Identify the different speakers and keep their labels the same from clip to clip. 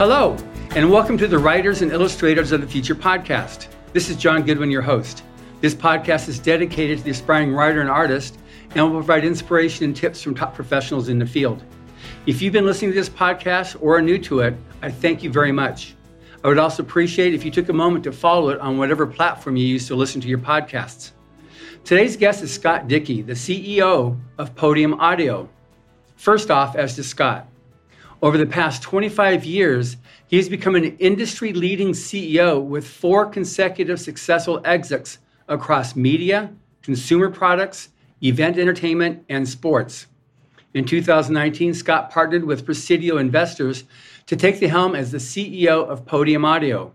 Speaker 1: Hello, and welcome to the Writers and Illustrators of the Future podcast. This is John Goodwin, your host. This podcast is dedicated to the aspiring writer and artist and will provide inspiration and tips from top professionals in the field. If you've been listening to this podcast or are new to it, I thank you very much. I would also appreciate if you took a moment to follow it on whatever platform you use to listen to your podcasts. Today's guest is Scott Dickey, the CEO of Podium Audio. First off, as to Scott, over the past 25 years, he has become an industry leading CEO with four consecutive successful exits across media, consumer products, event entertainment, and sports. In 2019, Scott partnered with Presidio Investors to take the helm as the CEO of Podium Audio.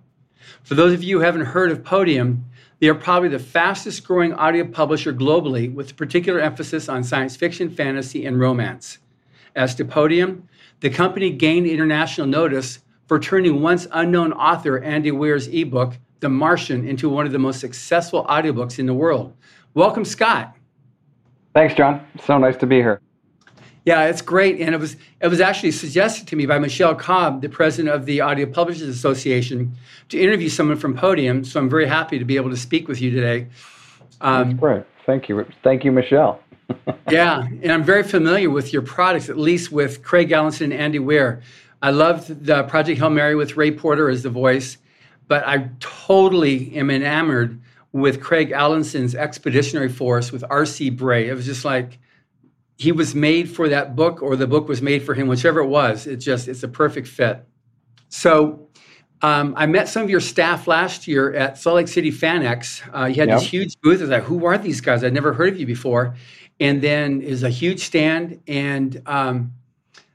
Speaker 1: For those of you who haven't heard of Podium, they are probably the fastest growing audio publisher globally, with a particular emphasis on science fiction, fantasy, and romance. As to Podium, the company gained international notice for turning once unknown author Andy Weir's ebook, The Martian, into one of the most successful audiobooks in the world. Welcome, Scott.
Speaker 2: Thanks, John. So nice to be here.
Speaker 1: Yeah, it's great. And it was it was actually suggested to me by Michelle Cobb, the president of the Audio Publishers Association, to interview someone from Podium. So I'm very happy to be able to speak with you today.
Speaker 2: Um, That's great. Thank you. Thank you, Michelle
Speaker 1: yeah, and I'm very familiar with your products, at least with Craig Alanson and Andy Weir. I loved the Project Hail Mary with Ray Porter as the voice, but I totally am enamored with Craig Alanson's Expeditionary Force with R.C. Bray. It was just like he was made for that book, or the book was made for him, whichever it was. It just it's a perfect fit. So um, I met some of your staff last year at Salt Lake City FanX. Uh, you had yep. this huge booth. I was like, who are these guys? I'd never heard of you before and then is a huge stand and um,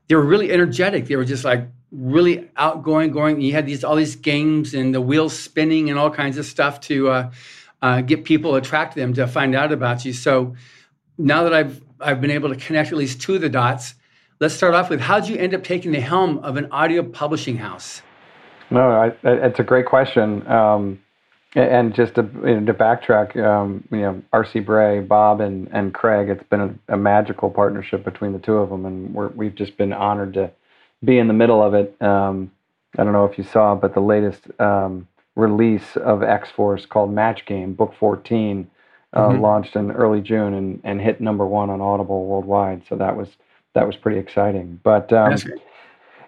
Speaker 1: they were really energetic they were just like really outgoing going you had these all these games and the wheels spinning and all kinds of stuff to uh, uh, get people attract them to find out about you so now that i've i've been able to connect at least two of the dots let's start off with how did you end up taking the helm of an audio publishing house
Speaker 2: no I, it's a great question um, and just to, you know, to backtrack, um, you know, R.C. Bray, Bob, and, and Craig, it's been a, a, magical partnership between the two of them, and we have just been honored to be in the middle of it. Um, I don't know if you saw, but the latest um, release of X Force called Match Game, Book 14, uh, mm-hmm. launched in early June and, and hit number one on Audible worldwide. So that was that was pretty exciting. But um,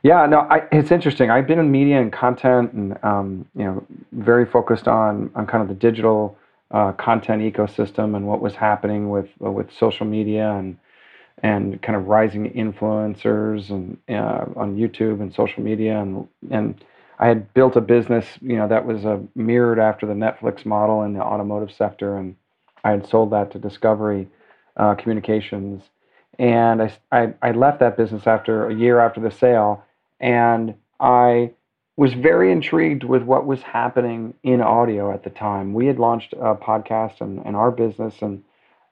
Speaker 2: yeah, no, I, it's interesting. I've been in media and content, and um, you know, very focused on on kind of the digital uh, content ecosystem and what was happening with uh, with social media and and kind of rising influencers and uh, on YouTube and social media. And and I had built a business, you know, that was uh, mirrored after the Netflix model in the automotive sector, and I had sold that to Discovery uh, Communications, and I, I I left that business after a year after the sale and I was very intrigued with what was happening in audio at the time. We had launched a podcast and, our business and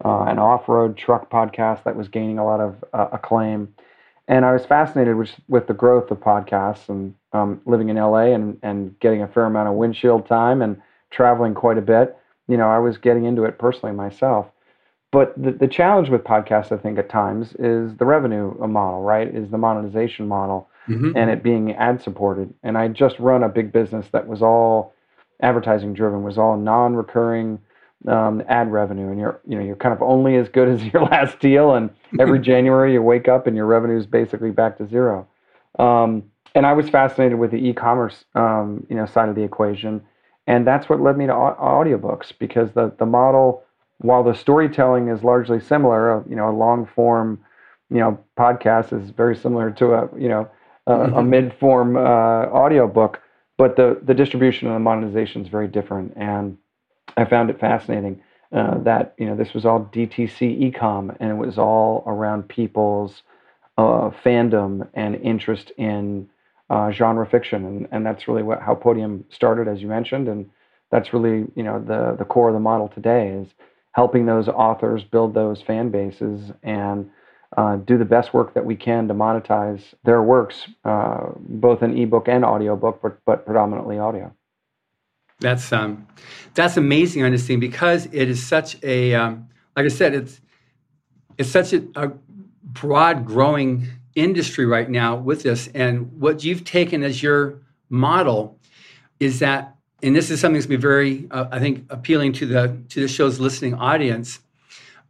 Speaker 2: uh, an off-road truck podcast that was gaining a lot of uh, acclaim. And I was fascinated with, with the growth of podcasts and um, living in LA and, and getting a fair amount of windshield time and traveling quite a bit. You know, I was getting into it personally myself. But the, the challenge with podcasts, I think, at times is the revenue model, right? Is the monetization model mm-hmm. and it being ad supported. And I just run a big business that was all advertising driven, was all non recurring um, ad revenue. And you're, you know, you're kind of only as good as your last deal. And every January you wake up and your revenue is basically back to zero. Um, and I was fascinated with the e-commerce, um, you know, side of the equation. And that's what led me to audiobooks because the, the model, while the storytelling is largely similar, uh, you know, a long form, you know, podcast is very similar to a, you know, mm-hmm. a mid-form uh, audiobook, but the, the distribution and the monetization is very different. And I found it fascinating uh, that you know this was all DTC ecom, and it was all around people's uh, fandom and interest in uh, genre fiction, and, and that's really what how Podium started, as you mentioned, and that's really you know the the core of the model today is helping those authors build those fan bases and uh, do the best work that we can to monetize their works, uh, both in ebook and audiobook, but, but predominantly audio.
Speaker 1: That's um, that's amazing, understanding because it is such a um, like I said, it's it's such a, a broad growing industry right now with this. And what you've taken as your model is that, and this is something that's been very, uh, I think, appealing to the to the show's listening audience.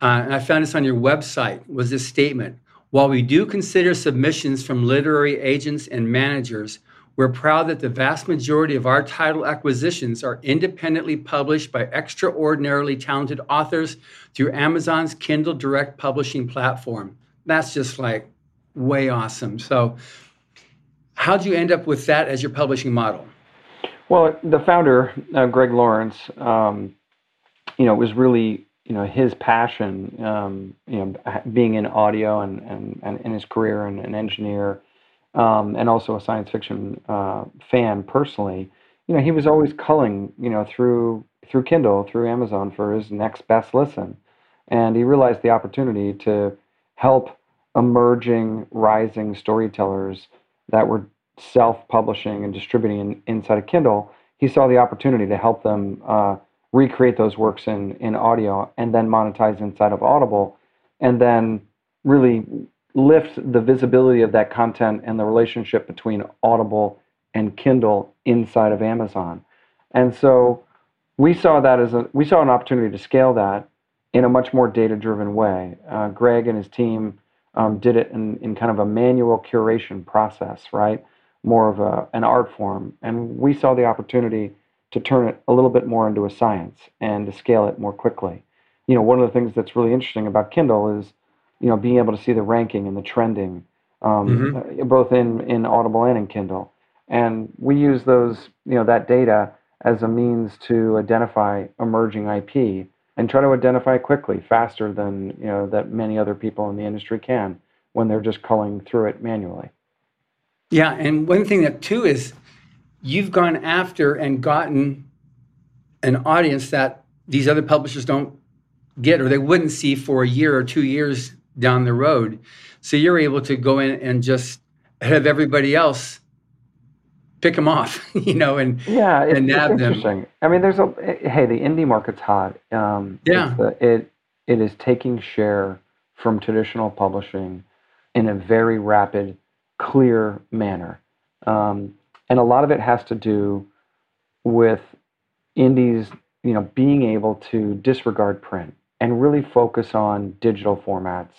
Speaker 1: Uh, and I found this on your website. Was this statement? While we do consider submissions from literary agents and managers, we're proud that the vast majority of our title acquisitions are independently published by extraordinarily talented authors through Amazon's Kindle Direct publishing platform. That's just like way awesome. So, how'd you end up with that as your publishing model?
Speaker 2: Well, the founder, uh, Greg Lawrence, um, you know, was really you know his passion, um, you know, being in audio and and, and in his career and an engineer, um, and also a science fiction uh, fan personally. You know, he was always culling, you know, through through Kindle, through Amazon for his next best listen, and he realized the opportunity to help emerging, rising storytellers that were self-publishing and distributing in, inside of Kindle. He saw the opportunity to help them. Uh, recreate those works in, in audio and then monetize inside of Audible and then really lift the visibility of that content and the relationship between Audible and Kindle inside of Amazon. And so we saw that as a we saw an opportunity to scale that in a much more data driven way. Uh, Greg and his team um, did it in, in kind of a manual curation process, right? More of a, an art form. And we saw the opportunity to turn it a little bit more into a science and to scale it more quickly. You know, one of the things that's really interesting about Kindle is, you know, being able to see the ranking and the trending, um, mm-hmm. Both in in Audible and in Kindle. And we use those, you know, that data as a means to identify emerging IP and try to identify quickly, faster than you know that many other people in the industry can when they're just culling through it manually.
Speaker 1: Yeah, and one thing that too is you've gone after and gotten an audience that these other publishers don't get or they wouldn't see for a year or two years down the road. So you're able to go in and just have everybody else pick them off, you know, and
Speaker 2: yeah,
Speaker 1: it's, and nab
Speaker 2: it's interesting.
Speaker 1: them.
Speaker 2: I mean, there's a hey, the indie market's hot. Um,
Speaker 1: yeah,
Speaker 2: it it is taking share from traditional publishing in a very rapid, clear manner. Um, and a lot of it has to do with indies, you know, being able to disregard print and really focus on digital formats.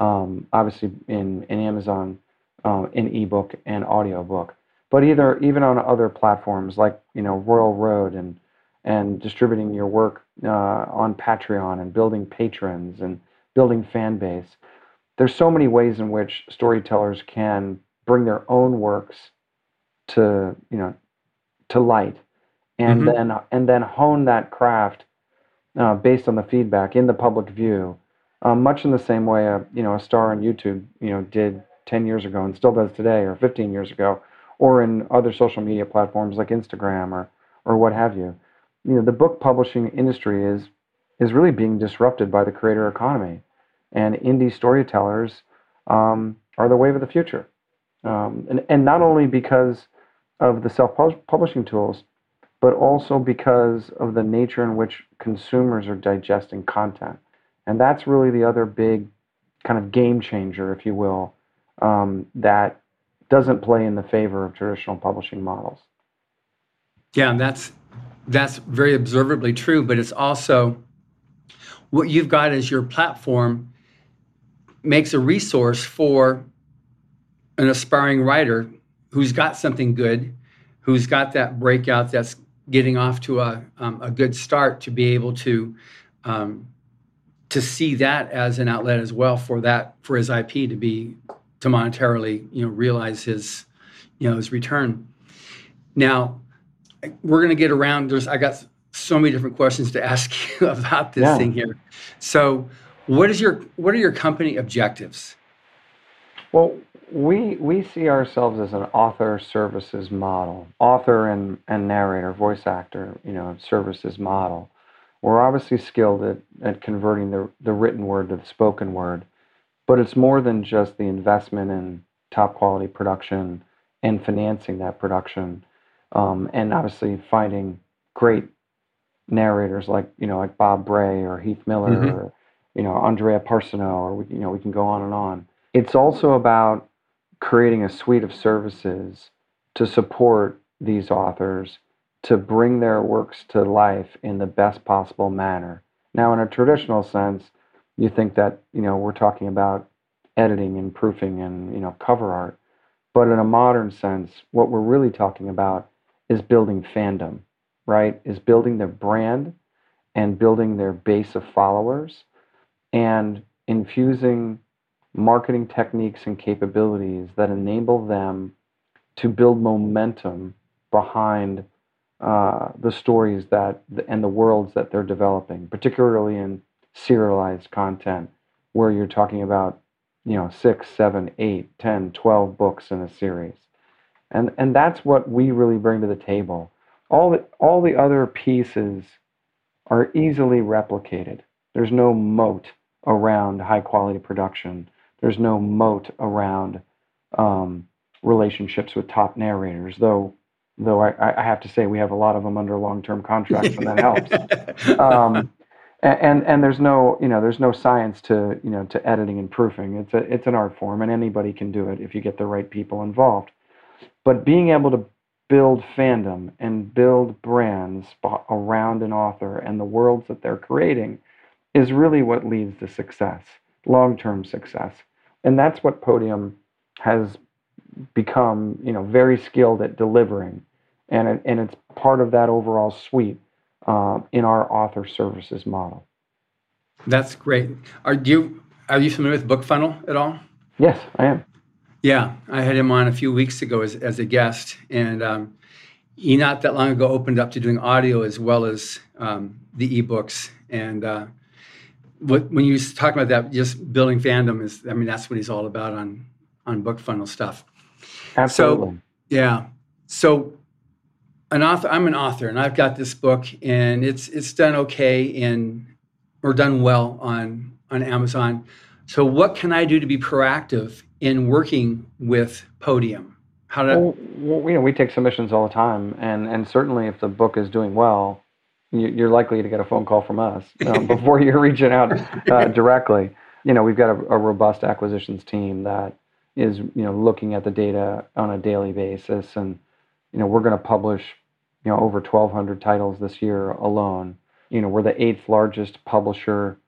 Speaker 2: Um, obviously, in in Amazon, uh, in ebook and audiobook, but either even on other platforms like you know Royal Road and and distributing your work uh, on Patreon and building patrons and building fan base. There's so many ways in which storytellers can bring their own works to you know to light and mm-hmm. then and then hone that craft uh, based on the feedback in the public view um, much in the same way a you know a star on youtube you know did 10 years ago and still does today or 15 years ago or in other social media platforms like instagram or or what have you you know the book publishing industry is is really being disrupted by the creator economy and indie storytellers um, are the wave of the future um, and, and not only because of the self publishing tools, but also because of the nature in which consumers are digesting content. And that's really the other big kind of game changer, if you will, um, that doesn't play in the favor of traditional publishing models.
Speaker 1: Yeah, that's that's very observably true, but it's also what you've got as your platform makes a resource for an aspiring writer who's got something good, who's got that breakout that's getting off to a, um, a good start to be able to um, to see that as an outlet as well for that for his IP to be to monetarily you know realize his you know his return. Now we're going to get around. There's I got so many different questions to ask you about this yeah. thing here. So what is your what are your company objectives?
Speaker 2: Well, we we see ourselves as an author services model, author and, and narrator, voice actor, you know, services model. We're obviously skilled at, at converting the, the written word to the spoken word, but it's more than just the investment in top quality production and financing that production, um, and obviously finding great narrators like you know like Bob Bray or Heath Miller mm-hmm. or you know Andrea Parsneau or we, you know we can go on and on. It's also about creating a suite of services to support these authors to bring their works to life in the best possible manner. Now, in a traditional sense, you think that you know we're talking about editing and proofing and you know cover art, but in a modern sense, what we're really talking about is building fandom, right? Is building their brand and building their base of followers and infusing marketing techniques and capabilities that enable them to build momentum behind uh, the stories that and the worlds that they're developing, particularly in serialized content, where you're talking about you know six, seven, eight, ten, twelve books in a series, and and that's what we really bring to the table. All the all the other pieces are easily replicated. There's no moat around high quality production. There's no moat around um, relationships with top narrators, though. Though I, I, have to say we have a lot of them under long-term contracts, and that helps. Um, and and there's no you know there's no science to you know to editing and proofing. It's a it's an art form, and anybody can do it if you get the right people involved. But being able to build fandom and build brands around an author and the worlds that they're creating is really what leads to success, long term success. And that's what Podium has become, you know, very skilled at delivering. And, it, and it's part of that overall suite uh, in our author services model.
Speaker 1: That's great. Are you are you familiar with BookFunnel at all?
Speaker 2: Yes, I am.
Speaker 1: Yeah, I had him on a few weeks ago as, as a guest, and um, he not that long ago opened up to doing audio as well as um, the ebooks. And uh, what, when you talk about that, just building fandom is, I mean, that's what he's all about on on book funnel stuff.
Speaker 2: Absolutely.
Speaker 1: So, yeah. So, an author. I'm an author, and I've got this book, and it's it's done okay in or done well on on Amazon. So, what can I do to be proactive in working with Podium?
Speaker 2: How to? Well, well, you know, we take submissions all the time, and and certainly if the book is doing well, you're likely to get a phone call from us um, before you're reaching out uh, directly. You know, we've got a, a, robust acquisitions team that is, you know, looking at the data on a daily basis, and you know, we're going to publish, you know, over 1,200 titles this year alone. You know, we're the eighth largest publisher,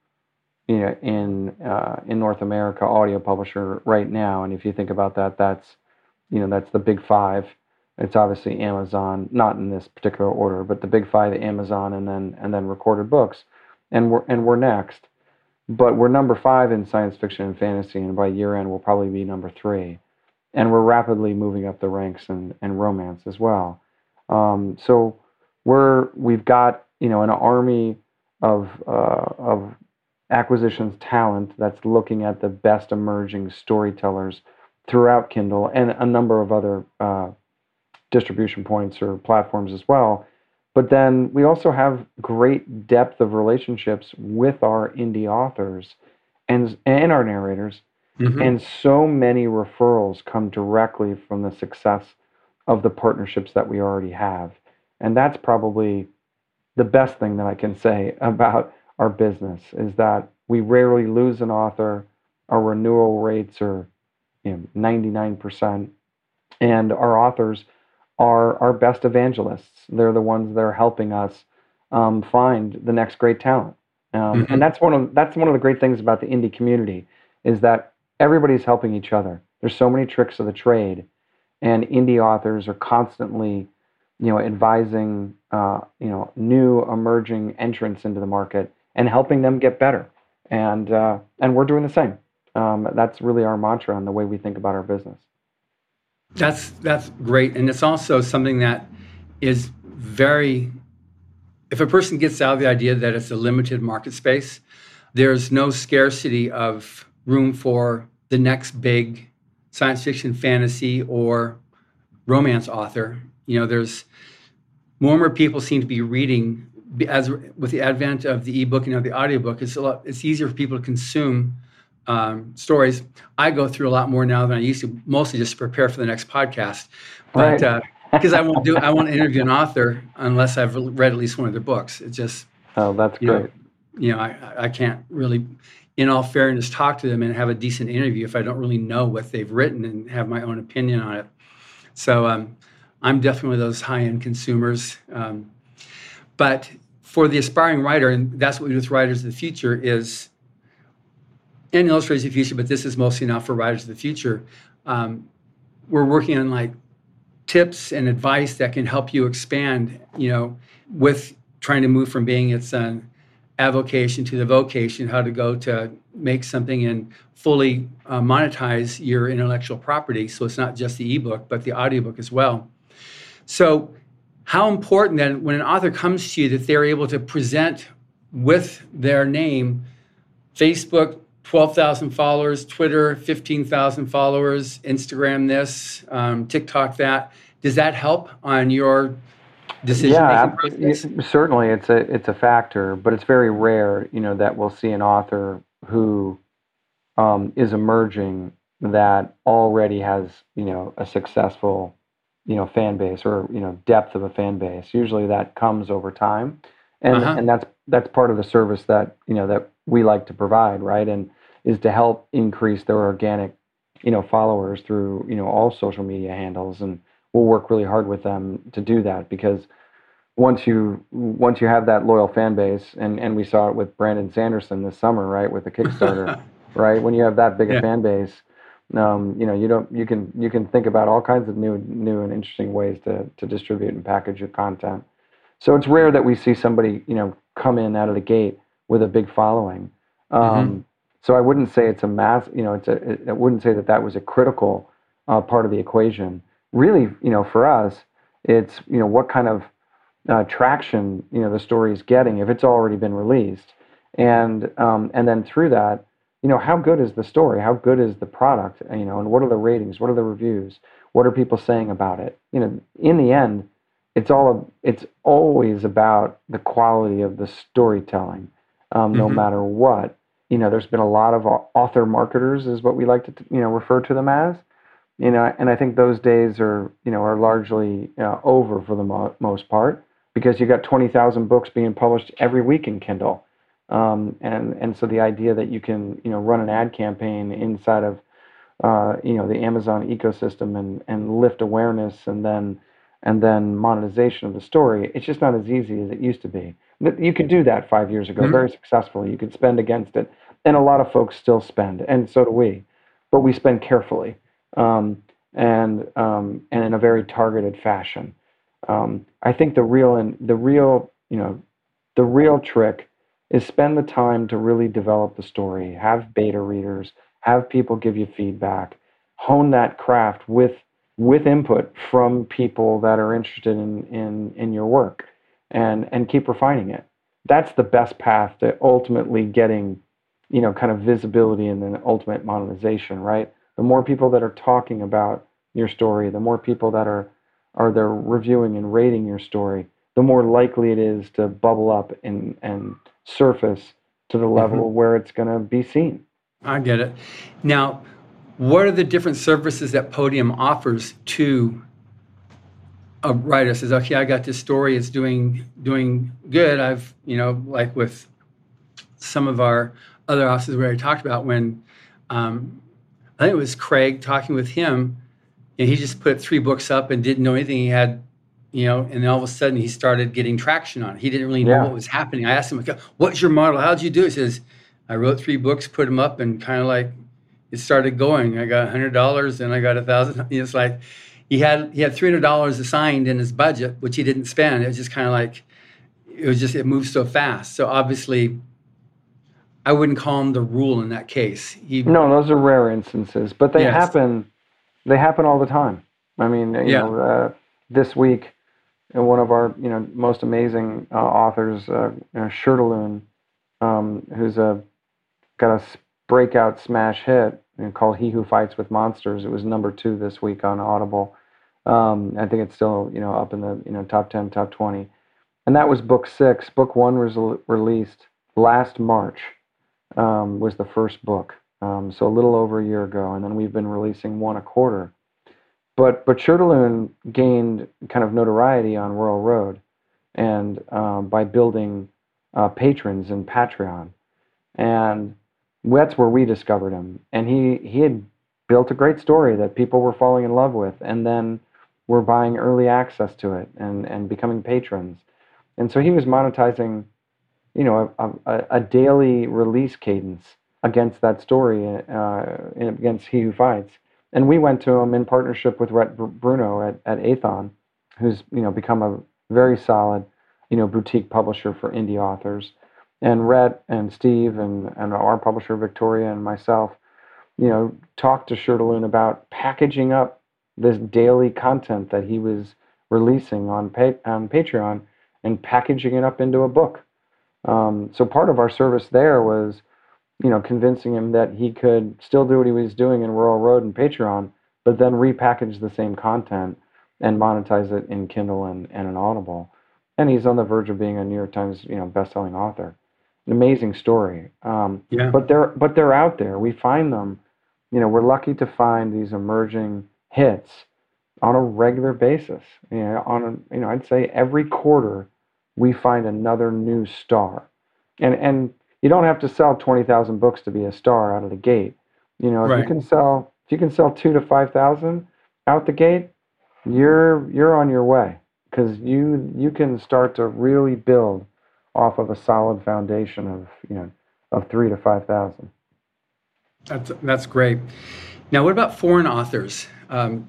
Speaker 2: you know, in uh, in North America, audio publisher right now. And if you think about that, that's, you know, that's the big five it's obviously Amazon, not in this particular order, but the big five: Amazon, and then and then recorded books, and we're and we're next. But we're number five in science fiction and fantasy, and by year end we'll probably be number three, and we're rapidly moving up the ranks in, in romance as well. Um, so we're we've got you know an army of uh, of acquisitions talent that's looking at the best emerging storytellers throughout Kindle and a number of other uh, distribution points or platforms as well. But then we also have great depth of relationships with our indie authors and, and our narrators. Mm-hmm. And so many referrals come directly from the success of the partnerships that we already have. And that's probably the best thing that I can say about our business is that we rarely lose an author. Our renewal rates are you know, 99%. And our authors are our best evangelists. They're the ones that are helping us um, find the next great talent. Um, mm-hmm. And that's one of that's one of the great things about the indie community is that everybody's helping each other. There's so many tricks of the trade, and indie authors are constantly, you know, advising uh, you know new emerging entrants into the market and helping them get better. And uh, and we're doing the same. Um, that's really our mantra and the way we think about our business.
Speaker 1: That's that's great, and it's also something that is very. If a person gets out of the idea that it's a limited market space, there's no scarcity of room for the next big science fiction, fantasy, or romance author. You know, there's more and more people seem to be reading as with the advent of the ebook and of the audiobook. It's a lot. It's easier for people to consume um, stories. I go through a lot more now than I used to, mostly just to prepare for the next podcast. But right. because uh, I won't do, I won't interview an author unless I've read at least one of their books. It just
Speaker 2: oh, that's great.
Speaker 1: Know, you know, I, I can't really. in all fairness, talk to them and have a decent interview if I don't really know what they've written and have my own opinion on it. So um, I'm definitely one of those high end consumers. Um, but for the aspiring writer, and that's what we do with Writers of the Future, is and Illustrators of the Future, but this is mostly now for Writers of the Future. Um, we're working on like tips and advice that can help you expand, you know, with trying to move from being its an avocation to the vocation, how to go to make something and fully uh, monetize your intellectual property. So it's not just the ebook, but the audiobook as well. So, how important then when an author comes to you that they're able to present with their name, Facebook, 12,000 followers, Twitter, 15,000 followers, Instagram, this, um, TikTok, that. Does that help on your decision
Speaker 2: yeah, certainly it's a it's a factor, but it's very rare, you know, that we'll see an author who um, is emerging that already has you know a successful you know fan base or you know depth of a fan base. Usually that comes over time, and uh-huh. and that's that's part of the service that you know that we like to provide, right? And is to help increase their organic you know followers through you know all social media handles and we'll work really hard with them to do that because once you once you have that loyal fan base and and we saw it with Brandon Sanderson this summer right with the Kickstarter right? When you have that big a fan base um, you know you don't you can you can think about all kinds of new new and interesting ways to to distribute and package your content. So it's rare that we see somebody you know come in out of the gate with a big following. Um, mm-hmm. So I wouldn't say it's a mass you know it's a I wouldn't say that that was a critical uh, part of the equation really, you know, for us, it's you know what kind of uh, traction you know the story is getting if it's already been released, and um, and then through that, you know, how good is the story? How good is the product? You know, and what are the ratings? What are the reviews? What are people saying about it? You know, in the end, it's all it's always about the quality of the storytelling, um, no mm-hmm. matter what. You know, there's been a lot of author marketers, is what we like to you know refer to them as you know, and I think those days are, you know, are largely uh, over for the mo- most part because you got 20,000 books being published every week in Kindle. Um, and, and so the idea that you can, you know, run an ad campaign inside of, uh, you know, the Amazon ecosystem and, and lift awareness and then, and then monetization of the story, it's just not as easy as it used to be. You could do that five years ago mm-hmm. very successfully. You could spend against it. And a lot of folks still spend, and so do we. But we spend carefully um, and um, and in a very targeted fashion. Um, I think the real and the real you know the real trick is spend the time to really develop the story, have beta readers, have people give you feedback, hone that craft with with input from people that are interested in in in your work, and and keep refining it. That's the best path to ultimately getting, you know, kind of visibility and then ultimate monetization, right? the more people that are talking about your story, the more people that are are there reviewing and rating your story, the more likely it is to bubble up and and surface to the level mm-hmm. where it's going to be seen.
Speaker 1: I get it. Now, what are the different services that Podium offers to a writer? Says, okay, I got this story; it's doing doing good. I've you know, like with some of our other offices where I talked about when um, I think it was Craig talking with him, and he just put three books up and didn't know anything. He had, you know, and then all of a sudden he started getting traction on it. He didn't really know yeah. what was happening. I asked him, "What's your model? How'd you do?" It? He says, "I wrote three books, put them up, and kind of like it started going. I got hundred dollars, and I got a thousand. It's like he had he had three hundred dollars assigned in his budget, which he didn't spend. It was just kind of like it was just it moved so fast. So obviously I wouldn't call him the rule in that case.
Speaker 2: He, no, those are rare instances, but they yes. happen. They happen all the time. I mean, you yeah. know, uh, this week, uh, one of our you know most amazing uh, authors, uh, you um, who's a got a breakout smash hit called "He Who Fights with Monsters." It was number two this week on Audible. Um, I think it's still you know up in the you know top ten, top twenty, and that was book six. Book one was released last March um, was the first book. Um, so a little over a year ago, and then we've been releasing one a quarter. But but Shirtaloon gained kind of notoriety on Royal Road, and um, by building uh, patrons in Patreon, and that's where we discovered him, and he he had built a great story that people were falling in love with, and then were buying early access to it and and becoming patrons, and so he was monetizing, you know, a, a, a daily release cadence against that story, uh, against He Who Fights, and we went to him in partnership with Rhett Bruno at at Aethon, who's you know become a very solid, you know, boutique publisher for indie authors. And Rhett and Steve and, and our publisher Victoria and myself, you know, talked to Shirtaloon about packaging up this daily content that he was releasing on pa- on Patreon and packaging it up into a book. Um, so part of our service there was, you know, convincing him that he could still do what he was doing in Royal Road and Patreon, but then repackage the same content and monetize it in Kindle and, and an Audible. And he's on the verge of being a New York Times, you know, best-selling author an amazing story. Um, yeah. But they're but they're out there. We find them. You know, we're lucky to find these emerging hits on a regular basis. You know, on a you know, I'd say every quarter we find another new star, and and you don't have to sell twenty thousand books to be a star out of the gate. You know, if right. you can sell if you can sell two to five thousand out the gate, you're you're on your way because you you can start to really build off of a solid foundation of you know of three to five thousand.
Speaker 1: That's that's great. Now, what about foreign authors? Um,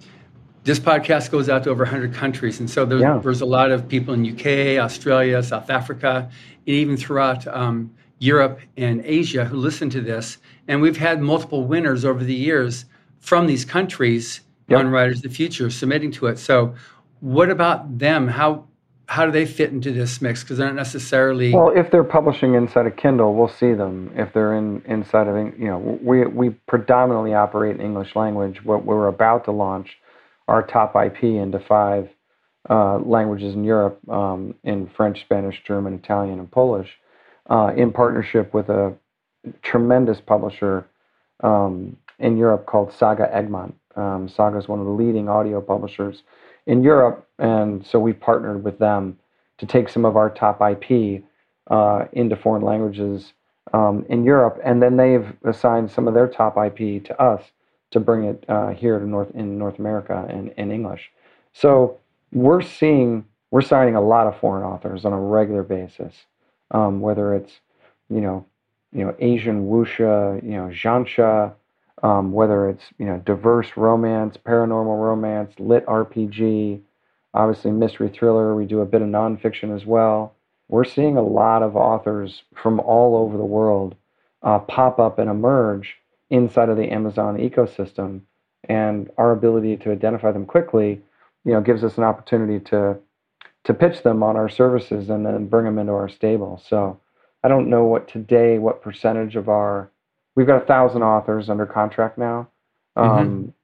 Speaker 1: this podcast goes out to over 100 countries, and so there's, yeah. there's a lot of people in UK, Australia, South Africa, and even throughout um, Europe and Asia who listen to this. And we've had multiple winners over the years from these countries yep. on Writers of the Future submitting to it. So, what about them? How how do they fit into this mix? Because they're not necessarily.
Speaker 2: Well, if they're publishing inside of Kindle, we'll see them. If they're in inside of, you know, we we predominantly operate in English language. What we're about to launch, our top IP into five uh, languages in Europe, um, in French, Spanish, German, Italian, and Polish, uh, in partnership with a tremendous publisher um, in Europe called Saga Egmont. Um, Saga is one of the leading audio publishers in Europe, and so we partnered with them to take some of our top IP uh, into foreign languages um, in Europe, and then they've assigned some of their top IP to us to bring it uh, here to North in North America in, in English. So we're seeing we're signing a lot of foreign authors on a regular basis, um, whether it's you know you know Asian wuxia, you know xianxia, um, whether it's you know diverse romance, paranormal romance, lit RPG, obviously mystery thriller. We do a bit of nonfiction as well. We're seeing a lot of authors from all over the world uh, pop up and emerge inside of the Amazon ecosystem, and our ability to identify them quickly, you know, gives us an opportunity to to pitch them on our services and then bring them into our stable. So I don't know what today what percentage of our we've got a thousand authors under contract now. Mm-hmm. Um,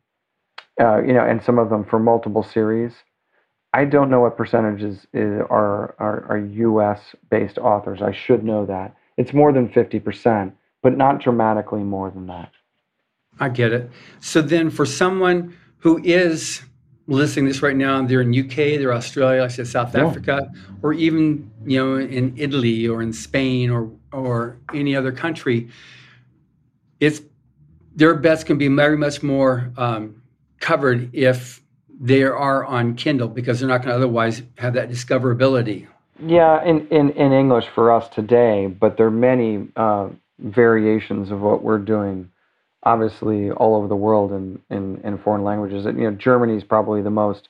Speaker 2: mm-hmm. uh, you know, and some of them for multiple series. I don't know what percentages is, are, are are U.S. based authors. I should know that. It's more than fifty percent, but not dramatically more than that.
Speaker 1: I get it. So then, for someone who is listening to this right now, they're in UK, they're Australia, I said South yeah. Africa, or even you know in Italy or in Spain or or any other country it's their bets can be very much more um, covered if they are on Kindle because they're not going to otherwise have that discoverability.
Speaker 2: Yeah, in, in, in English for us today, but there are many uh, variations of what we're doing, obviously all over the world in, in, in foreign languages. And, you know, Germany is probably the most,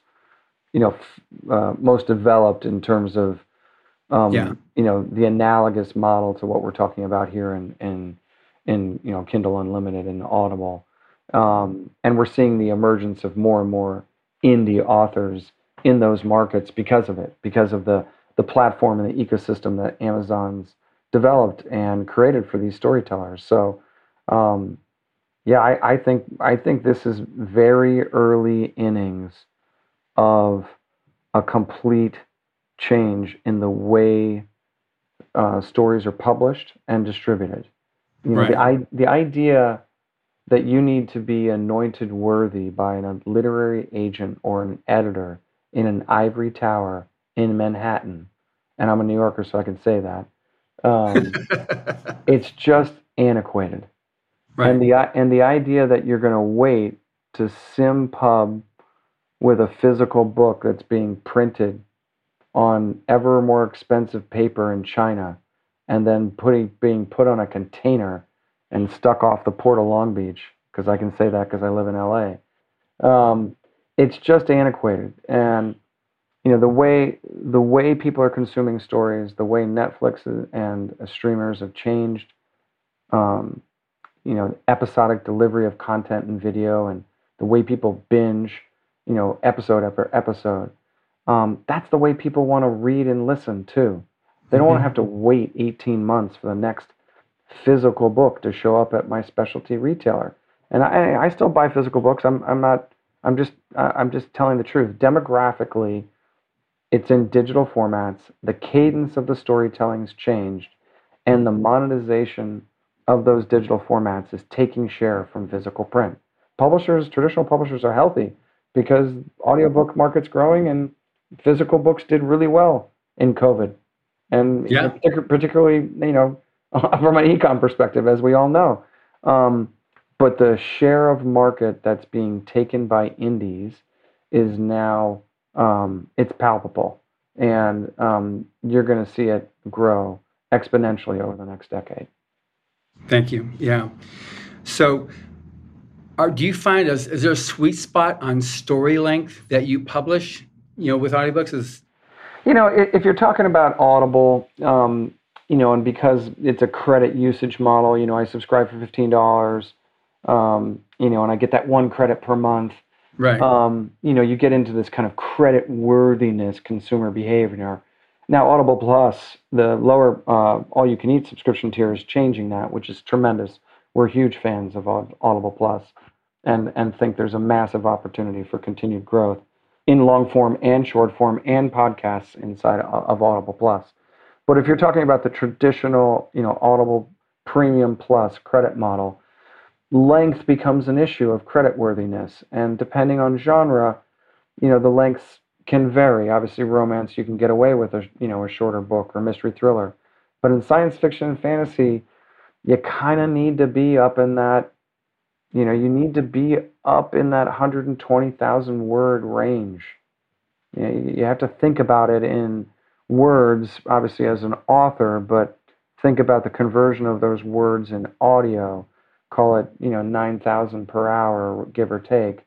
Speaker 2: you know, f- uh, most developed in terms of, um, yeah. you know, the analogous model to what we're talking about here in, in in you know Kindle Unlimited and Audible, um, and we're seeing the emergence of more and more indie authors in those markets because of it, because of the the platform and the ecosystem that Amazon's developed and created for these storytellers. So, um, yeah, I, I think I think this is very early innings of a complete change in the way uh, stories are published and distributed. You know, right. the, the idea that you need to be anointed worthy by a literary agent or an editor in an ivory tower in Manhattan, and I'm a New Yorker, so I can say that. Um, it's just antiquated. Right. And the and the idea that you're going to wait to sim pub with a physical book that's being printed on ever more expensive paper in China and then putting being put on a container and stuck off the port of Long Beach because I can say that because I live in LA. Um, it's just antiquated, and you know the way the way people are consuming stories, the way Netflix and streamers have changed. Um, you know, episodic delivery of content and video, and the way people binge, you know, episode after episode. Um, that's the way people want to read and listen too. They don't mm-hmm. want to have to wait 18 months for the next physical book to show up at my specialty retailer. And I, I still buy physical books. I'm, I'm not. I'm just. I'm just telling the truth. Demographically, it's in digital formats. The cadence of the storytelling's changed, and the monetization of those digital formats is taking share from physical print. Publishers, traditional publishers, are healthy because audiobook market's growing and physical books did really well in COVID, and yeah. particularly you know from an econ perspective, as we all know. Um, but the share of market that's being taken by indies is now um, it's palpable, and um, you're going to see it grow exponentially over the next decade.
Speaker 1: Thank you. Yeah. So, are, do you find is, is there a sweet spot on story length that you publish? You know, with audiobooks, is
Speaker 2: you know, if you're talking about Audible, um, you know, and because it's a credit usage model, you know, I subscribe for fifteen dollars, um, you know, and I get that one credit per month.
Speaker 1: Right.
Speaker 2: Um, you know, you get into this kind of credit worthiness consumer behavior. Now, Audible Plus, the lower uh, all you can eat subscription tier, is changing that, which is tremendous. We're huge fans of Audible Plus, and and think there's a massive opportunity for continued growth in long form and short form and podcasts inside of Audible Plus. But if you're talking about the traditional, you know, Audible Premium Plus credit model, length becomes an issue of credit worthiness, and depending on genre, you know, the lengths can vary. Obviously, romance you can get away with a you know a shorter book or mystery thriller, but in science fiction and fantasy, you kind of need to be up in that. You know, you need to be up in that 120,000 word range. You, know, you have to think about it in words, obviously as an author, but think about the conversion of those words in audio. Call it, you know, 9,000 per hour, give or take.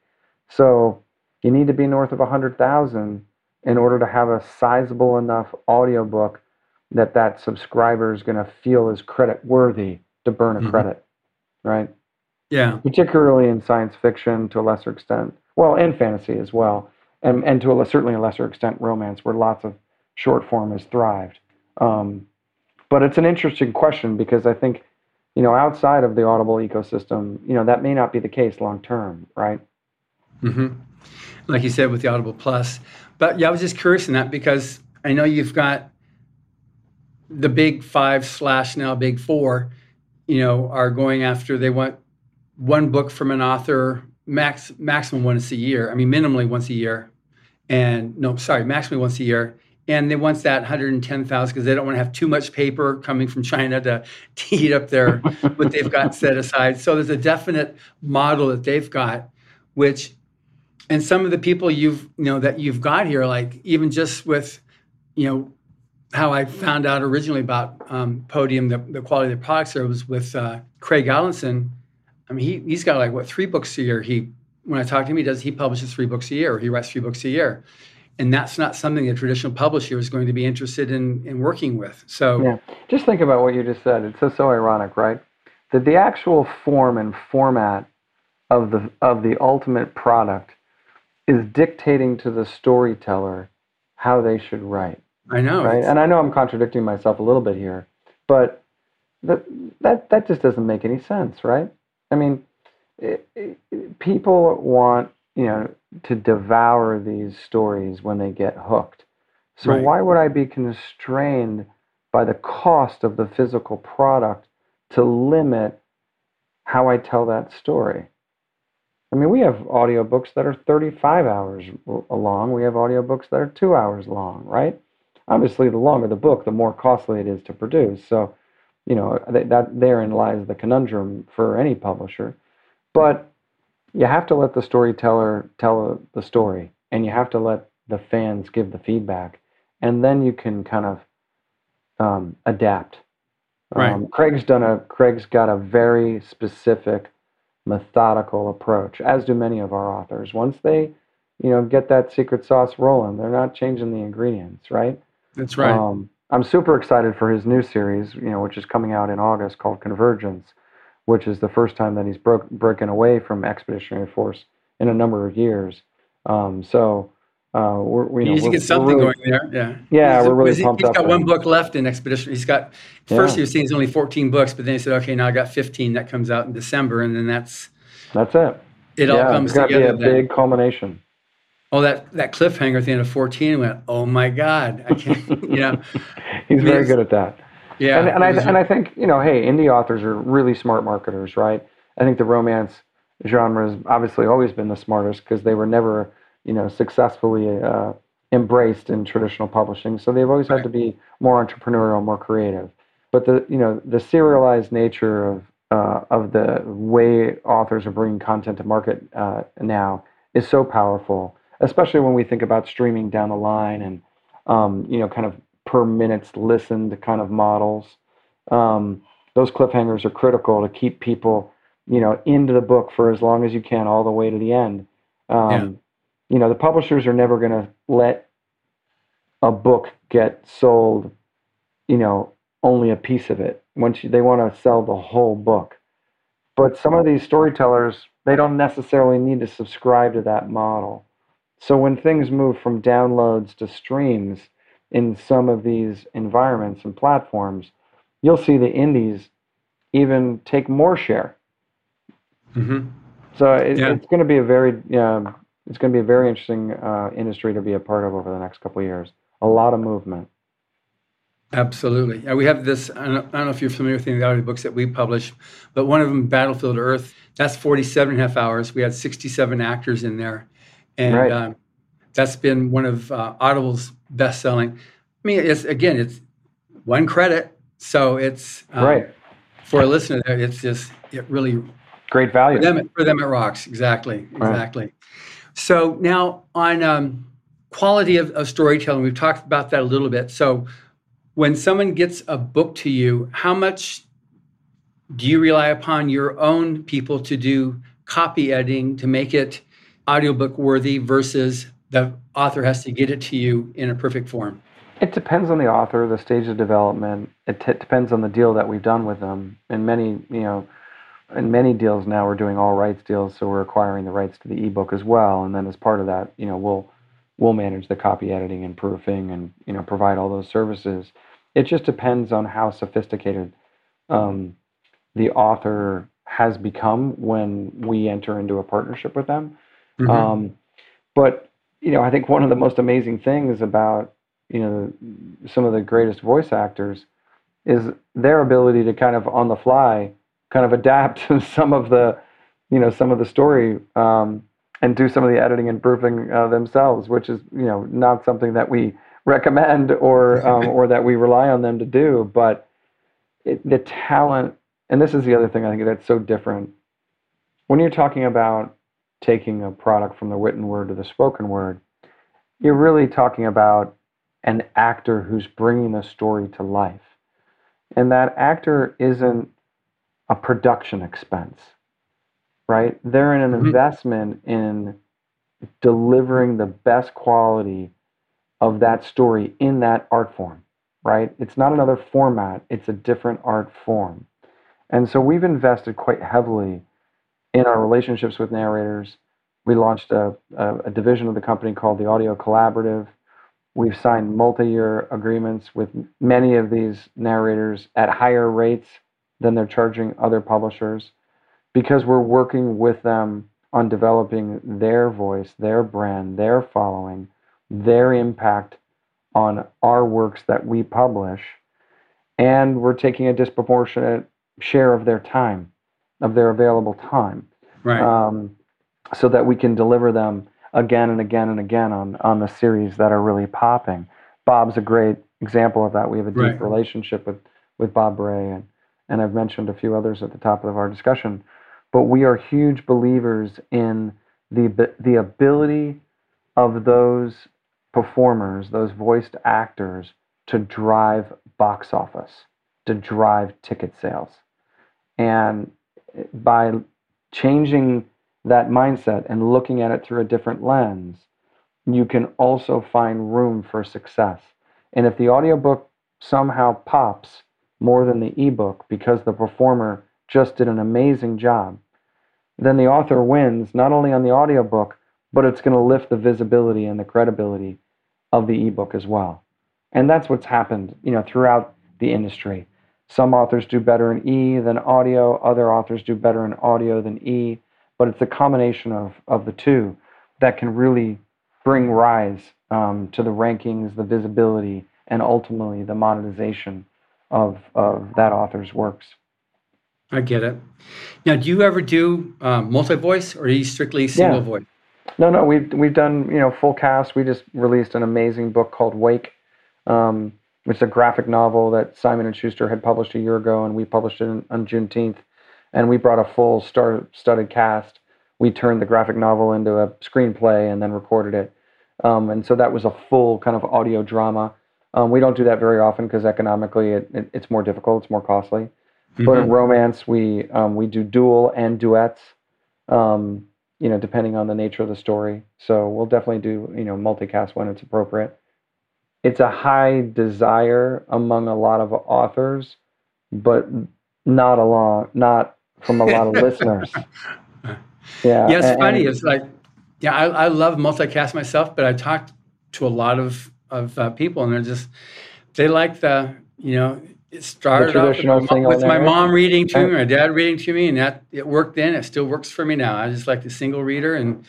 Speaker 2: So you need to be north of 100,000 in order to have a sizable enough audiobook that that subscriber is going to feel is credit worthy to burn a mm-hmm. credit, right?
Speaker 1: Yeah.
Speaker 2: Particularly in science fiction to a lesser extent. Well, and fantasy as well. And, and to a, certainly a lesser extent, romance, where lots of short form has thrived. Um, but it's an interesting question because I think, you know, outside of the Audible ecosystem, you know, that may not be the case long term, right?
Speaker 1: Mm-hmm like you said with the Audible Plus. But yeah, I was just curious in that because I know you've got the big five slash now big four, you know, are going after they want one book from an author max maximum once a year. I mean, minimally once a year, and no, sorry, maximally once a year. And they want that 110,000 because they don't want to have too much paper coming from China to, to eat up their what they've got set aside. So there's a definite model that they've got, which and some of the people you've you know that you've got here, like even just with you know how I found out originally about um, Podium, the, the quality of the products there was with uh, Craig Alanson. I mean, he he's got like what three books a year. He when I talk to him, he does he publishes three books a year, or he writes three books a year, and that's not something a traditional publisher is going to be interested in in working with. So
Speaker 2: yeah, just think about what you just said. It's so so ironic, right? That the actual form and format of the of the ultimate product is dictating to the storyteller how they should write.
Speaker 1: I know.
Speaker 2: Right? And I know I'm contradicting myself a little bit here, but that that that just doesn't make any sense, right? I mean, it, it, people want, you know, to devour these stories when they get hooked. So right. why would I be constrained by the cost of the physical product to limit how I tell that story? I mean, we have audiobooks that are 35 hours long. We have audiobooks that are two hours long, right? Obviously, the longer the book, the more costly it is to produce. So, you know that, that therein lies the conundrum for any publisher. But you have to let the storyteller tell the story, and you have to let the fans give the feedback, and then you can kind of um, adapt.
Speaker 1: Right.
Speaker 2: Um, Craig's done a Craig's got a very specific, methodical approach, as do many of our authors. Once they, you know, get that secret sauce rolling, they're not changing the ingredients, right?
Speaker 1: That's right.
Speaker 2: Um, I'm super excited for his new series, you know, which is coming out in August called Convergence, which is the first time that he's broke, broken away from Expeditionary Force in a number of years. Um, so uh, we're, we, know,
Speaker 1: get something
Speaker 2: really-
Speaker 1: going there. Yeah.
Speaker 2: Yeah,
Speaker 1: He's-
Speaker 2: we're really
Speaker 1: he's-
Speaker 2: pumped
Speaker 1: He's
Speaker 2: up
Speaker 1: got one book left in Expedition. He's got first
Speaker 2: Yeah.
Speaker 1: he was saying it's only 14 books, but then he said, okay, now I got 15 that comes out in December, and then that's
Speaker 2: That's it.
Speaker 1: it all
Speaker 2: yeah,
Speaker 1: comes
Speaker 2: it's got to be
Speaker 1: together.
Speaker 2: a
Speaker 1: then.
Speaker 2: big culmination.
Speaker 1: Oh, that that cliffhanger at the end of 14 went, oh my god, I can't, you know,
Speaker 2: He's very good at that.
Speaker 1: yeah.
Speaker 2: and, and I and I think you know, hey, indie authors are really smart marketers, right? I think the romance genre has obviously always been the smartest because they were never, you know, successfully uh, embraced in traditional publishing. So they've always had to be more entrepreneurial, more creative. But the you know the serialized nature of uh, of the way authors are bringing content to market uh, now is so powerful, especially when we think about streaming down the line and um, you know kind of per minutes listened kind of models. Um, those cliffhangers are critical to keep people you know into the book for as long as you can, all the way to the end. Um,
Speaker 1: Yeah.
Speaker 2: You know the publishers are never going to let a book get sold, you know, only a piece of it. Once you, they want to sell the whole book. But some of these storytellers, they don't necessarily need to subscribe to that model. So when things move from downloads to streams in some of these environments and platforms, you'll see the indies even take more share.
Speaker 1: Mhm.
Speaker 2: So it,
Speaker 1: Yeah.
Speaker 2: it's going to be a very um, it's going to be a very interesting uh, industry to be a part of over the next couple of years. A lot of movement.
Speaker 1: Absolutely. Yeah, we have this. I don't, I don't know if you're familiar with any of the audiobooks that we publish, but one of them, Battlefield Earth, that's 47 and a half hours. We had 67 actors in there. And
Speaker 2: Right.
Speaker 1: um, that's been one of uh, Audible's best selling. I mean, it's again, it's one credit. So it's um,
Speaker 2: right.
Speaker 1: for a listener there, it's just, it really
Speaker 2: Great value.
Speaker 1: for them, for them, it rocks. Exactly.
Speaker 2: Right.
Speaker 1: Exactly. So now on um, quality of, of storytelling, we've talked about that a little bit. So when someone gets a book to you, how much do you rely upon your own people to do copy editing to make it audiobook worthy versus the author has to get it to you in a perfect form?
Speaker 2: It depends on the author, the stage of development. It t- depends on the deal that we've done with them. In many, you know, in many deals now, we're doing all rights deals, so we're acquiring the rights to the ebook as well. And then as part of that, you know, we'll we'll manage the copy editing and proofing, and you know, provide all those services. It just depends on how sophisticated um, the author has become when we enter into a partnership with them.
Speaker 1: Mhm.
Speaker 2: Um, but you know, I think one of the most amazing things about you know some of the greatest voice actors is their ability to kind of on the fly kind of adapt to some of the you know some of the story um, and do some of the editing and proofing uh, themselves, which is you know not something that we recommend or um, or that we rely on them to do, but it, the talent and this is the other thing I think that's so different when you're talking about taking a product from the written word to the spoken word, you're really talking about an actor who's bringing the story to life. And that actor isn't a production expense, right? They're in an
Speaker 1: Mhm.
Speaker 2: investment in delivering the best quality of that story in that art form, right? It's not another format, it's a different art form. And so we've invested quite heavily in our relationships with narrators. We launched a, a, a division of the company called the Audio Collaborative. We've signed multi year agreements with many of these narrators at higher rates than they're charging other publishers because we're working with them on developing their voice, their brand, their following, their impact on our works that we publish. And we're taking a disproportionate share of their time, of their available time,
Speaker 1: Right.
Speaker 2: um, so that we can deliver them again and again and again on, on the series that are really popping. Bob's a great example of that. We have a deep
Speaker 1: Right.
Speaker 2: relationship with, with Bob Bray, and and I've mentioned a few others at the top of our discussion. But we are huge believers in the the ability of those performers, those voiced actors, to drive box office, to drive ticket sales, and by changing that mindset and looking at it through a different lens, you can also find room for success. And if the audiobook somehow pops more than the ebook because the performer just did an amazing job, then the author wins not only on the audiobook, but it's going to lift the visibility and the credibility of the ebook as well. And that's what's happened, you know, throughout the industry. Some authors do better in E than audio, other authors do better in audio than E, but it's a combination of, of the two that can really bring rise um, to the rankings, the visibility, and ultimately the monetization of, of that author's works.
Speaker 1: I get it. Now, do you ever do um, multi-voice, or are you strictly single
Speaker 2: yeah.
Speaker 1: voice?
Speaker 2: No, no, we've we've done you know full cast. We just released an amazing book called Wake, um, is a graphic novel that Simon and Schuster had published a year ago, and we published it on Juneteenth. And we brought a full star-studded cast. We turned the graphic novel into a screenplay and then recorded it. Um, and so that was a full kind of audio drama. Um, we don't do that very often because economically it, it, it's more difficult, it's more costly. Mm-hmm. But in mm-hmm. romance, we um, we do dual and duets, um, you know, depending on the nature of the story. So we'll definitely do you know multicast when it's appropriate. It's a high desire among a lot of authors, but not along not from a lot of listeners.
Speaker 1: Yeah, yeah. It's and, funny. It's like, yeah, I, I love multicast myself, but I talked to a lot of of uh, people, and they're just they like the you know it started off with, my, with my mom reading to me, my dad reading to me, and that it worked then. It still works for me now. I just like the single reader. And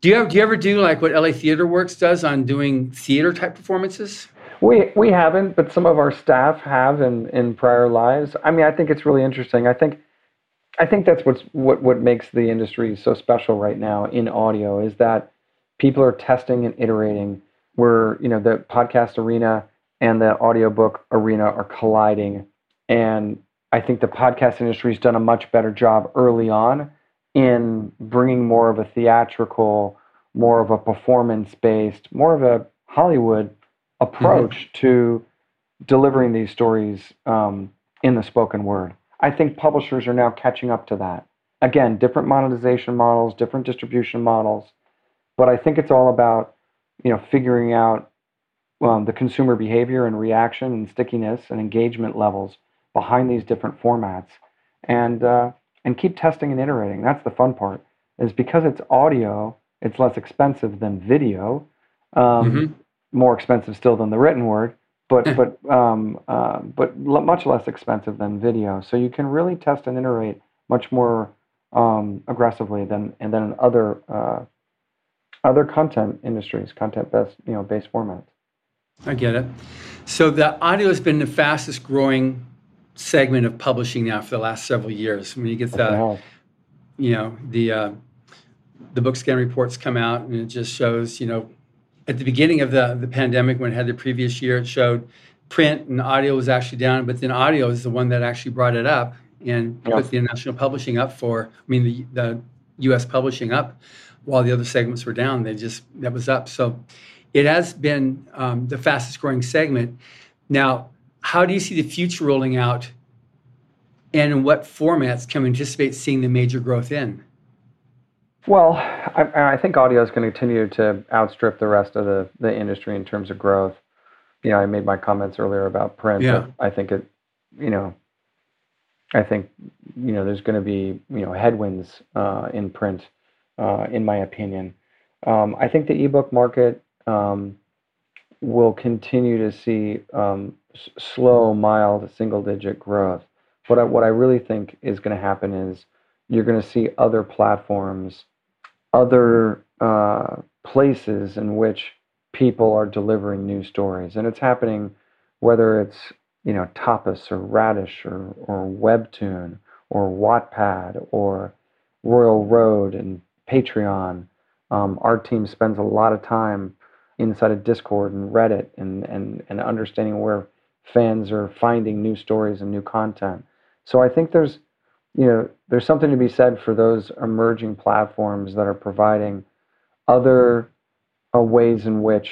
Speaker 1: do you have, do you ever do like what LA Theater Works does on doing theater type performances?
Speaker 2: We we haven't, but some of our staff have in in prior lives. I mean, I think it's really interesting. I think I think that's what's what what makes the industry so special right now in audio is that people are testing and iterating where you know the podcast arena and the audiobook arena are colliding and i think the podcast industry has done a much better job early on in bringing more of a theatrical more of a performance based more of a hollywood approach mm-hmm. to delivering these stories um, in the spoken word. I think publishers are now catching up to that. Again different monetization models different distribution models but i think it's all about you know, figuring out um, the consumer behavior and reaction and stickiness and engagement levels behind these different formats, and uh, and keep testing and iterating. That's the fun part. Is because it's audio, it's less expensive than video, um, mm-hmm. more expensive still than the written word, but but um, uh, but l- much less expensive than video. So you can really test and iterate much more um, aggressively than and than in other uh, other content industries, content based, you know, based formats.
Speaker 1: I get it. So the audio has been the fastest growing segment of publishing now for the last several years. When you get the, you know, the uh, the BookScan reports come out, and it just shows, you know, at the beginning of the the pandemic, when it had the previous year, it showed print and audio was actually down, but then audio is the one that actually brought it up and put the national publishing up for, I mean, the the U.S. publishing up while the other segments were down. They just that was up. So it has been um, the fastest growing segment. Now, how do you see the future rolling out, and in what formats can we anticipate seeing the major growth in?
Speaker 2: Well, I, I think audio is going to continue to outstrip the rest of the, the industry in terms of growth. You know, I made my comments earlier about print. Yeah. I think it, you know, I think you know there's going to be you know headwinds uh, in print uh, in my opinion. Um, I think the ebook market um, will continue to see um, slow, mild, single digit growth. But I, what I really think is going to happen is you're going to see other platforms, other uh, places in which people are delivering new stories. And it's happening whether it's you know Tapas or Radish or, or Webtoon or Wattpad or Royal Road and Patreon. Um, our team spends a lot of time inside of Discord and Reddit and, and, and understanding where fans are finding new stories and new content. So I think there's, you know, there's something to be said for those emerging platforms that are providing other uh, ways in which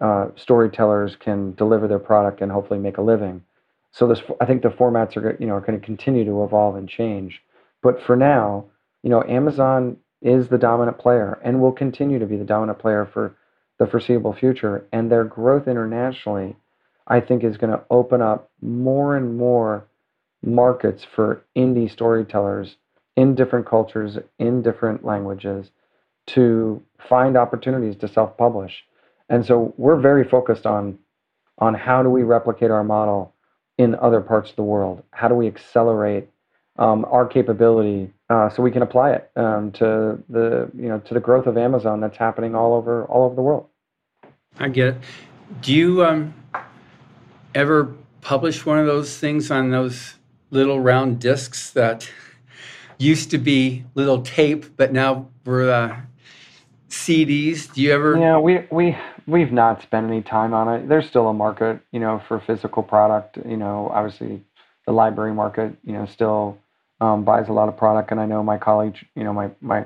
Speaker 2: uh, storytellers can deliver their product and hopefully make a living. So this, I think the formats are, you know, are going to continue to evolve and change. But for now, you know, Amazon is the dominant player and will continue to be the dominant player for the foreseeable future. And their growth internationally, I think, is going to open up more and more markets for indie storytellers in different cultures, in different languages, to find opportunities to self-publish. And so we're very focused on on how do we replicate our model in other parts of the world? How do we accelerate um, our capability uh, so we can apply it um, to the you know to the growth of Amazon that's happening all over all over the world.
Speaker 1: I get it. Do you um, ever publish one of those things on those little round discs that used to be little tape, but now we're uh, CDs? Do you ever?
Speaker 2: Yeah, we we we've not spent any time on it. There's still a market, you know, for physical product. You know, obviously the library market, you know, still um, buys a lot of product, and I know my colleague, you know, my my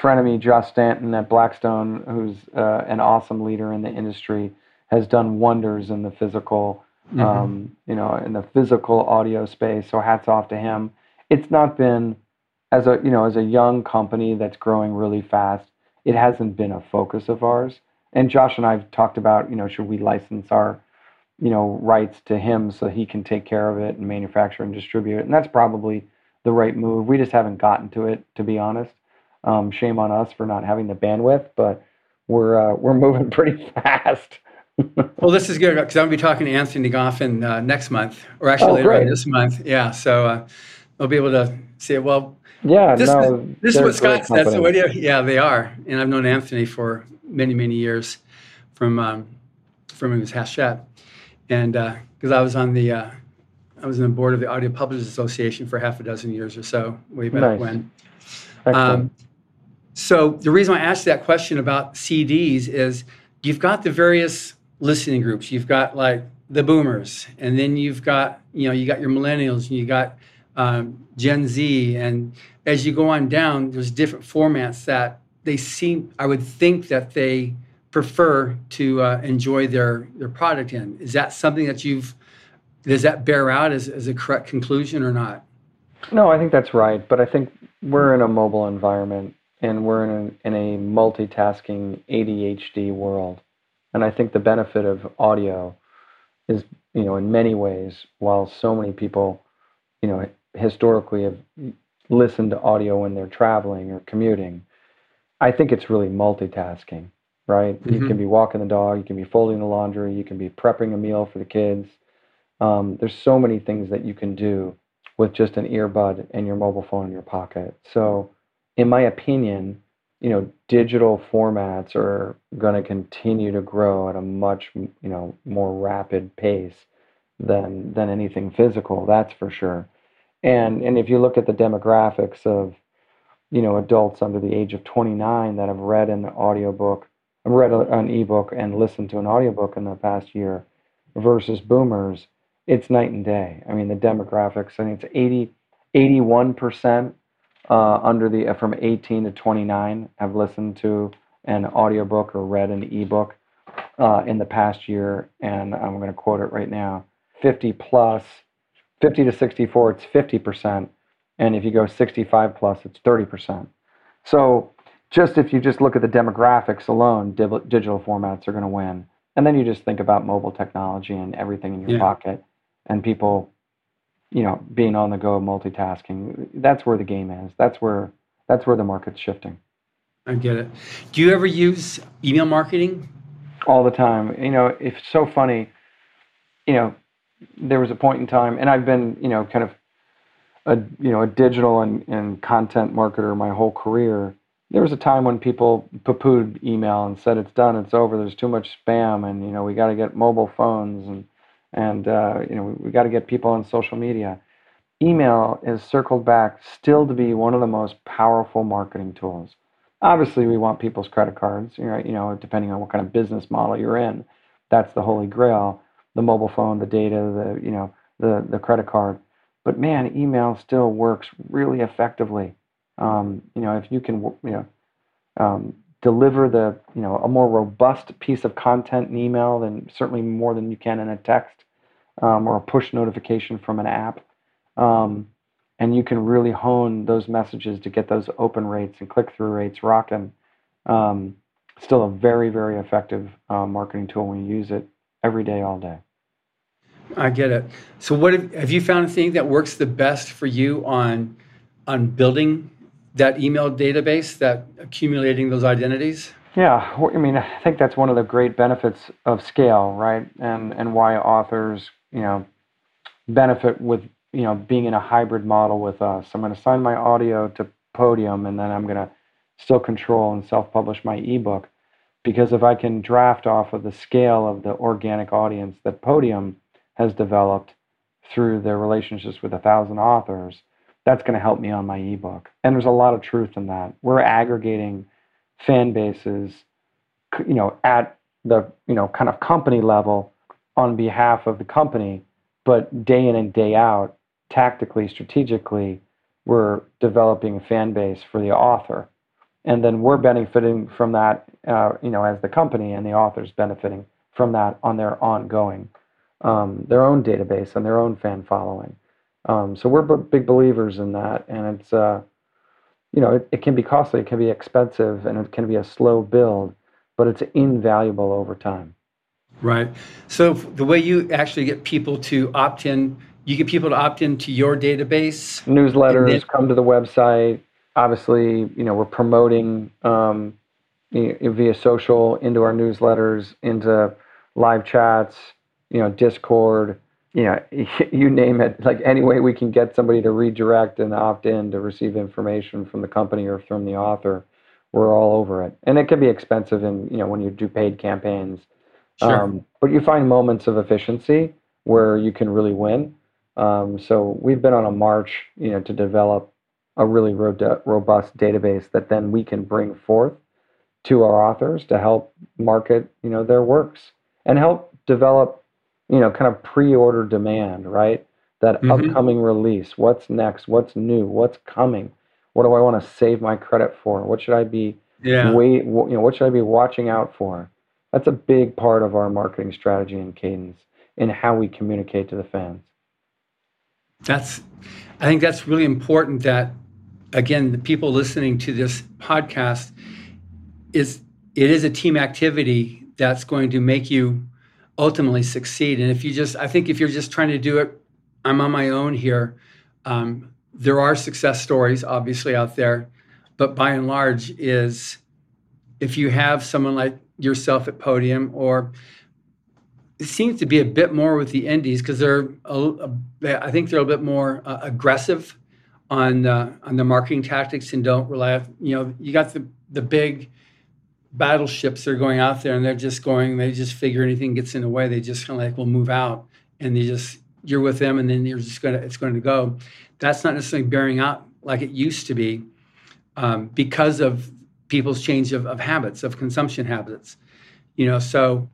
Speaker 2: friend of me, Josh Stanton at Blackstone, who's uh, an awesome leader in the industry, has done wonders in the physical, mm-hmm. um, you know, in the physical audio space. So hats off to him. It's not been as a you know as a young company that's growing really fast. It hasn't been a focus of ours. And Josh and I have talked about, you know, should we license our, you know, rights to him so he can take care of it and manufacture and distribute it. And that's probably the right move. We just haven't gotten to it, to be honest. Um, shame on us for not having the bandwidth, but we're uh, we're moving pretty fast.
Speaker 1: Well, this is good because I'm gonna be talking to Anthony Goffin uh, next month, or actually oh, later this month. Yeah, so uh, I'll be able to see it. well,
Speaker 2: yeah,
Speaker 1: this,
Speaker 2: no,
Speaker 1: this is what Scott said. So what yeah, they are, and I've known Anthony for many many years from um, from his Hachette, and because uh, I was on the uh, I was on the board of the Audio Publishers Association for half a dozen years or so, way back nice. when. Um, so the reason I asked that question about CDs is you've got the various listening groups. You've got like the boomers, and then you've got you know you got your millennials, and you got um, Gen Z, and as you go on down, there's different formats that they seem. I would think that they prefer to uh, enjoy their their product in. Is that something that you've does that bear out as, as a correct conclusion or not?
Speaker 2: No, I think that's right. But I think we're in a mobile environment and we're in a, in a multitasking ADHD world. And I think the benefit of audio is, you know, in many ways, while so many people, you know, historically have listened to audio when they're traveling or commuting, I think it's really multitasking, right? Mm-hmm. You can be walking the dog, you can be folding the laundry, you can be prepping a meal for the kids um, there's so many things that you can do with just an earbud and your mobile phone in your pocket. So, in my opinion, you know, digital formats are going to continue to grow at a much, you know, more rapid pace than than anything physical. That's for sure. And and if you look at the demographics of, you know, adults under the age of 29 that have read an audiobook, read an ebook and listened to an audiobook in the past year versus boomers, it's night and day. I mean, the demographics, I think it's 80, 81% uh, under the uh, from 18 to 29 have listened to an audiobook or read an ebook uh, in the past year. And I'm going to quote it right now 50 plus, 50 to 64, it's 50%. And if you go 65 plus, it's 30%. So just if you just look at the demographics alone, digital formats are going to win. And then you just think about mobile technology and everything in your yeah. pocket and people, you know, being on the go, multitasking. That's where the game is. That's where that's where the market's shifting.
Speaker 1: I get it. Do you ever use email marketing?
Speaker 2: All the time. You know, it's so funny. You know, there was a point in time, and I've been, you know, kind of a you know a digital and, and content marketer my whole career. There was a time when people poo-pooed email and said it's done, it's over. There's too much spam, and you know we got to get mobile phones and and uh, you know we, we got to get people on social media. Email is circled back still to be one of the most powerful marketing tools. Obviously, we want people's credit cards. You know, you know, depending on what kind of business model you're in, that's the holy grail. The mobile phone, the data, the you know, the the credit card. but man, email still works really effectively. Um, you know, if you can, you know, um, deliver the, you know, a more robust piece of content in email than certainly more than you can in a text um, or a push notification from an app. Um, and you can really hone those messages to get those open rates and click through rates rocking. Um, still a very, very effective uh, marketing tool when you use it every day, all day.
Speaker 1: I get it. So, what have, have you found anything that works the best for you on on building that email database, that accumulating those identities?
Speaker 2: Yeah, I mean, I think that's one of the great benefits of scale, right? And and why authors, you know, benefit with you know being in a hybrid model with us. I'm going to sign my audio to Podium, and then I'm going to still control and self-publish my ebook, because if I can draft off of the scale of the organic audience that Podium has developed through their relationships with a thousand authors, that's going to help me on my ebook. And there's a lot of truth in that. We're aggregating fan bases, you know, at the you know kind of company level on behalf of the company, but day in and day out, tactically, strategically, we're developing a fan base for the author, and then we're benefiting from that, uh, you know, as the company, and the author's benefiting from that on their ongoing um, their own database and their own fan following. Um, so we're b- big believers in that, and it's uh, you know it, it, can be costly, it can be expensive, and it can be a slow build, but it's invaluable over time.
Speaker 1: Right. So the way you actually get people to opt in, you get people to opt into your database.
Speaker 2: Newsletters then- come to the website. Obviously, you know we're promoting um, via social into our newsletters, into live chats you know, Discord, you know, you name it, like any way we can get somebody to redirect and opt in to receive information from the company or from the author, we're all over it. And it can be expensive in, you know, when you do paid campaigns. Sure. Um, but you find moments of efficiency where you can really win. Um, so we've been on a march, you know, to develop a really ro- robust database that then we can bring forth to our authors to help market, you know, their works and help develop you know, kind of pre-order demand, right? That mm-hmm. upcoming release. What's next? What's new? What's coming? What do I want to save my credit for? What should I be yeah. wait, you know, what should I be watching out for? That's a big part of our marketing strategy and cadence in how we communicate to the fans.
Speaker 1: That's I think that's really important that again, the people listening to this podcast is it is a team activity that's going to make you ultimately succeed. And if you just, I think if you're just trying to do it, I'm on my own here. Um, there are success stories obviously out there, but by and large, is if you have someone like yourself at Podium, or it seems to be a bit more with the indies because they're, a, a, I think they're a bit more uh, aggressive on uh, on the marketing tactics and don't rely. You know, you got the the big battleships that are going out there and they're just going, they just figure anything gets in the way, they just kind of like will move out and they just, you're with them and then you're just to, it's going to go. That's not necessarily bearing out like it used to be um, because of people's change of, of habits, of consumption habits. You know, so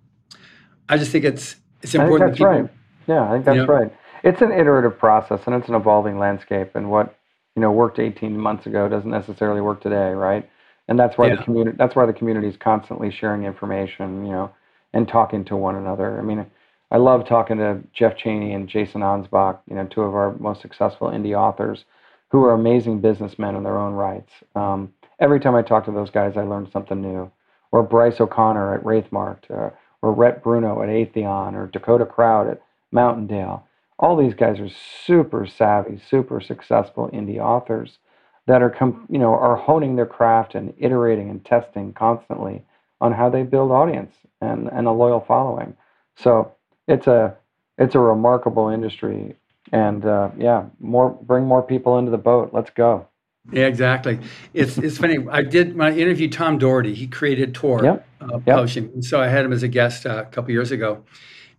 Speaker 1: I just think it's, it's important.
Speaker 2: I think that's people, right. Yeah, I think that's you know, right. It's an iterative process and it's an evolving landscape. And what, you know, worked 18 months ago doesn't necessarily work today, right? and that's why yeah. the community that's why the community is constantly sharing information you know and talking to one another i mean i love talking to jeff Chaney and jason Anspach you know two of our most successful indie authors who are amazing businessmen in their own rights um, every time i talk to those guys i learn something new or bryce o'connor at wraithmark uh, or rhett bruno at Aethon or dakota Krout at mountaindale all these guys are super savvy super successful indie authors that are com- you know are honing their craft and iterating and testing constantly on how they build audience and, and a loyal following. So it's a it's a remarkable industry, and uh, yeah, more bring more people into the boat. Let's go.
Speaker 1: Yeah, exactly. It's it's funny. I did when I interviewed Tom Doherty. He created Tor yep. Uh, yep. Publishing, and so I had him as a guest uh, a couple years ago.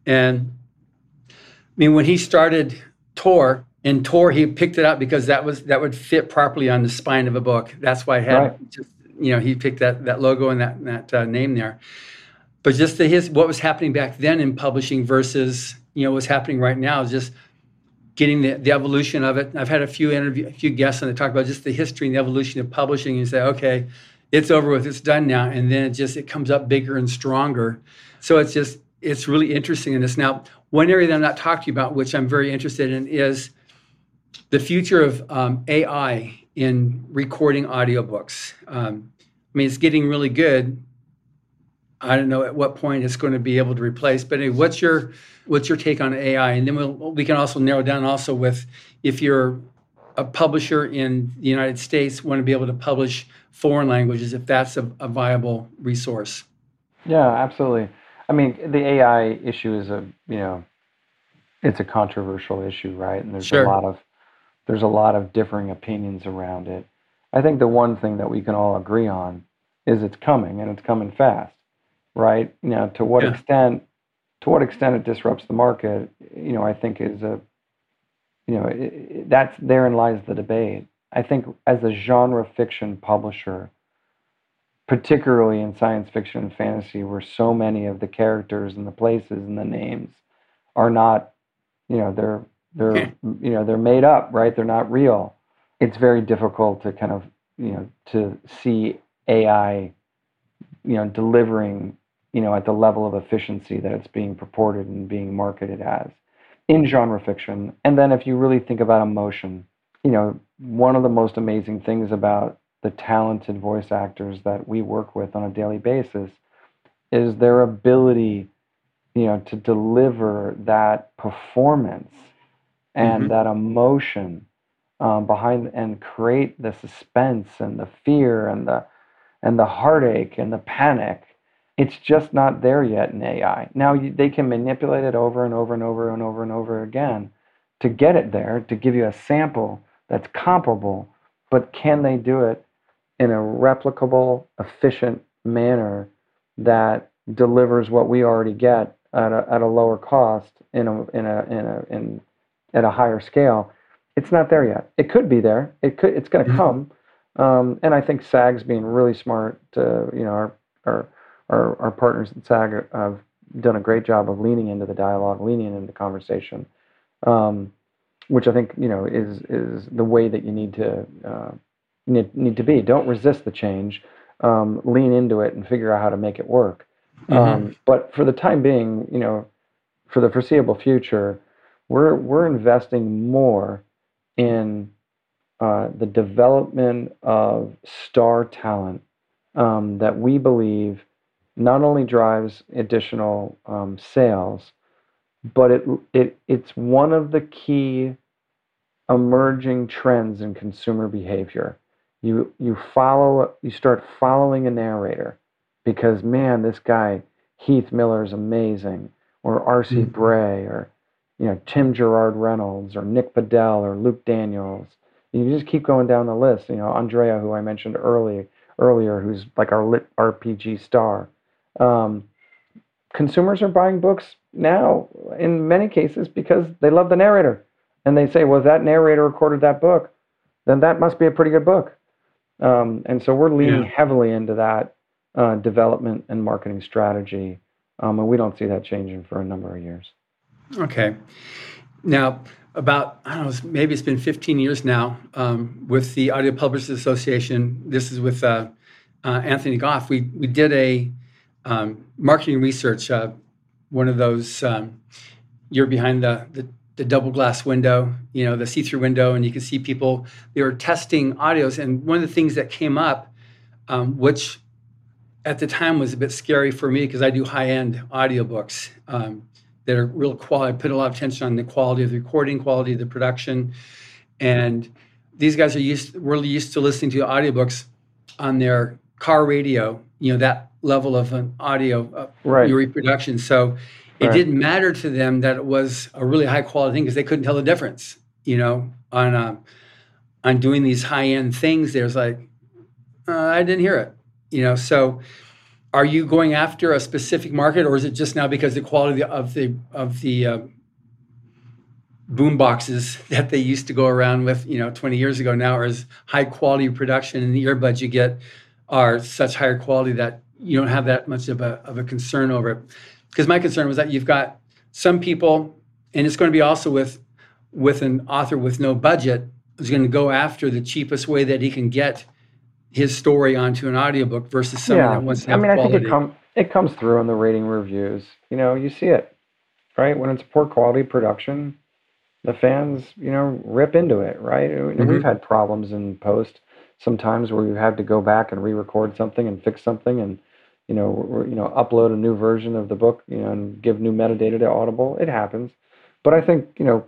Speaker 1: And I mean, when he started Tor, and Tor he picked it up because that was that would fit properly on the spine of a book. That's why I had right. just you know he picked that that logo and that that uh, name there. But just the his what was happening back then in publishing versus you know what's happening right now is just getting the, the evolution of it. I've had a few interview, a few guests, and they talk about just the history and the evolution of publishing. And say, okay, it's over with, it's done now, and then it just it comes up bigger and stronger. So it's just it's really interesting in this. Now, one area that I'm not talking about, which I'm very interested in, is the future of um, AI in recording audiobooks. Um, I mean, it's getting really good. I don't know at what point it's going to be able to replace. But anyway, what's your what's your take on AI? And then we'll, we can also narrow down also with if you're a publisher in the United States, want to be able to publish foreign languages, if that's a, a viable resource.
Speaker 2: Yeah, absolutely. I mean, the AI issue is a you know, it's a controversial issue, right? And there's sure. a lot of there's a lot of differing opinions around it. I think the one thing that we can all agree on is it's coming and it's coming fast, right? Now, to what yeah. extent to what extent it disrupts the market, you know, I think is a you know, it, it, that's therein lies the debate. I think as a genre fiction publisher, particularly in science fiction and fantasy, where so many of the characters and the places and the names are not, you know, they're they're hmm. you know they're made up, right? They're not real. It's very difficult to kind of you know to see AI, you know, delivering you know at the level of efficiency that it's being purported and being marketed as in genre fiction. And then if you really think about emotion, you know, one of the most amazing things about the talented voice actors that we work with on a daily basis is their ability, you know, to deliver that performance and mm-hmm. that emotion um, behind and create the suspense and the fear and the and the heartache and the panic. It's just not there yet in AI. Now you, they can manipulate it over and over and over and over and over again to get it there to give you a sample that's comparable, but can they do it in a replicable, efficient manner that delivers what we already get at a, at a lower cost in a, in a, in a, in, at a higher scale? It's not there yet. It could be there. It could. It's going to mm-hmm. come. Um, and I think SAG's being really smart. To, you know, our, our our our partners at SAG have done a great job of leaning into the dialogue, leaning into the conversation. Um, which I think you know is is the way that you need to uh, need, need to be. Don't resist the change. Um, lean into it and figure out how to make it work. Mm-hmm. Um, but for the time being, you know, for the foreseeable future, we're we're investing more in uh, the development of star talent um, that we believe not only drives additional um, sales, but it it it's one of the key emerging trends in consumer behavior. You you follow you start following a narrator because man, this guy Heath Miller is amazing, or R.C. Mm-hmm. Bray, or you know Tim Gerard Reynolds, or Nick Podehl, or Luke Daniels. You just keep going down the list. You know Andrea, who I mentioned early earlier, who's like our lit RPG star. Um, consumers are buying books now in many cases because they love the narrator and they say, well, if that narrator recorded that book, then that must be a pretty good book. Um, and so we're leaning yeah. heavily into that uh, development and marketing strategy. Um, and we don't see that changing for a number of years.
Speaker 1: Okay. Now, about, I don't know, maybe it's been 15 years now um, with the Audio Publishers Association. This is with uh, uh, Anthony Goff. We, we did a um, marketing research, uh, one of those, um, you're behind the, the the double glass window, you know, the see through window, and you can see people. They were testing audios, and one of the things that came up, um, which at the time was a bit scary for me because I do high end audiobooks um, that are real quality. I put a lot of attention on the quality of the recording, quality of the production, and these guys are used really used to listening to audiobooks on their car radio. You know that level of an audio uh, right. reproduction. So it right. didn't matter to them that it was a really high quality thing because they couldn't tell the difference. You know, on uh, on doing these high end things, there's like uh, I didn't hear it. You know, so are you going after a specific market, or is it just now because the quality of the of the uh, boom boxes that they used to go around with, you know, 20 years ago now are as high quality production, and the earbuds you get are such higher quality that you don't have that much of a of a concern over it because my concern was that you've got some people, and it's going to be also with with an author with no budget who's going to go after the cheapest way that he can get his story onto an audiobook versus someone yeah. that wants to have I mean, quality.
Speaker 2: I think it, com- it comes through in the rating reviews. You know, you see it, right? When it's poor quality production, the fans, you know, rip into it, right? Mm-hmm. We've had problems in post sometimes where we've had to go back and re-record something and fix something and you know, you know, upload a new version of the book, you know, and give new metadata to Audible. It happens, but I think you know,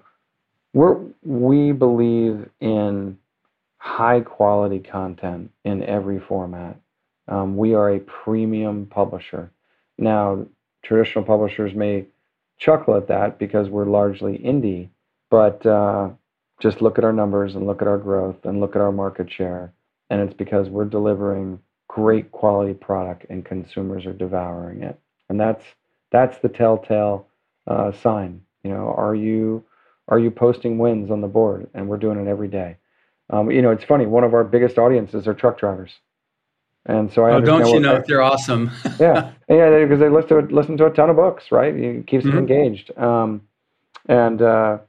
Speaker 2: we're we believe in high quality content in every format. Um, we are a premium publisher. Now, traditional publishers may chuckle at that because we're largely indie, but uh, just look at our numbers and look at our growth and look at our market share, and it's because we're delivering great quality product and consumers are devouring it. And that's that's the telltale uh, sign. You know, are you are you posting wins on the board? And we're doing it every day. Um, you know, it's funny. One of our biggest audiences are truck drivers, and so I
Speaker 1: oh, don't you know they're awesome?
Speaker 2: yeah, yeah, because they listen to listen to a ton of books, right? It keeps mm-hmm. them engaged. Um, and uh,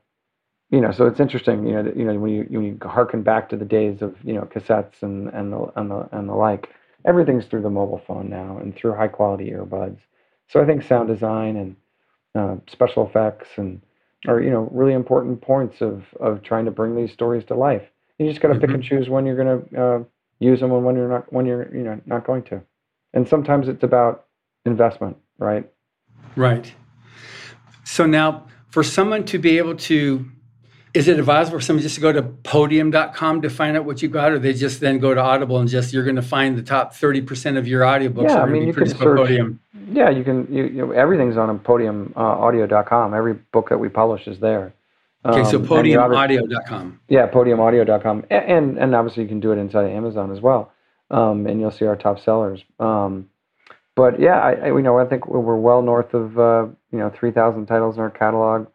Speaker 2: you know, so it's interesting. You know, you know when you when you harken back to the days of you know cassettes and and the and the, and the like everything's through the mobile phone now and through high quality earbuds. So I think sound design and uh, special effects and are you know really important points of of trying to bring these stories to life. You just got to mm-hmm. pick and choose when you're going to uh, use them and when you're not when you're you know not going to. And sometimes it's about investment, right?
Speaker 1: Right. So now, for someone to be able to is it advisable for someone just to go to podium.com to find out what you got, or they just then go to Audible and just you're going to find the top 30% of your audiobooks
Speaker 2: yeah, I mean, you can search, Podium? Yeah, you can. You, you know, everything's on podiumaudio.com. Uh, Every book that we publish is there.
Speaker 1: Okay, um, so podiumaudio.com.
Speaker 2: Yeah, podiumaudio.com. And, and, and obviously you can do it inside of Amazon as well. Um, and you'll see our top sellers. Um, but yeah, I, I, you know, I think we're well north of, uh, you know, 3,000 titles in our catalog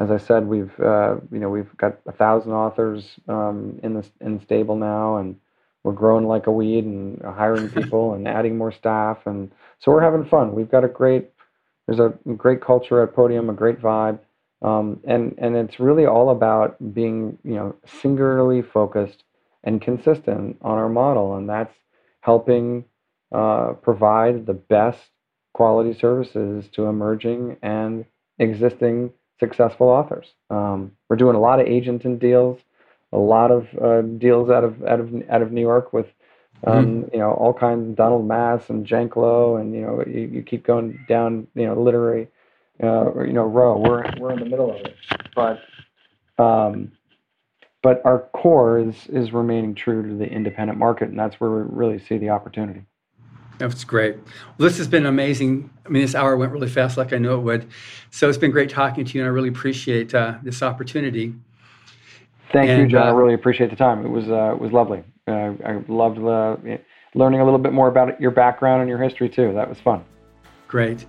Speaker 2: as I said, we've uh, you know we've got a thousand authors um, in the in stable now, and we're growing like a weed and hiring people and adding more staff, and so we're having fun. We've got a great there's a great culture at Podium, a great vibe, um, and and it's really all about being you know singularly focused and consistent on our model, and that's helping uh, provide the best quality services to emerging and existing successful authors. Um, we're doing a lot of agent and deals, a lot of uh, deals out of out of out of New York with um, mm-hmm. you know all kinds of Donald Maass and Janklow, and you know you, you keep going down you know literary uh, you know row. We're we're in the middle of it, but um, but our core is is remaining true to the independent market, and that's where we really see the opportunity.
Speaker 1: That's great. Well, this has been amazing. I mean, this hour went really fast, like I knew it would. So it's been great talking to you, and I really appreciate uh, this opportunity.
Speaker 2: Thank and, you, John. Uh, I really appreciate the time. It was uh, it was lovely. Uh, I loved learning a little bit more about your background and your history too. That was fun.
Speaker 1: Great,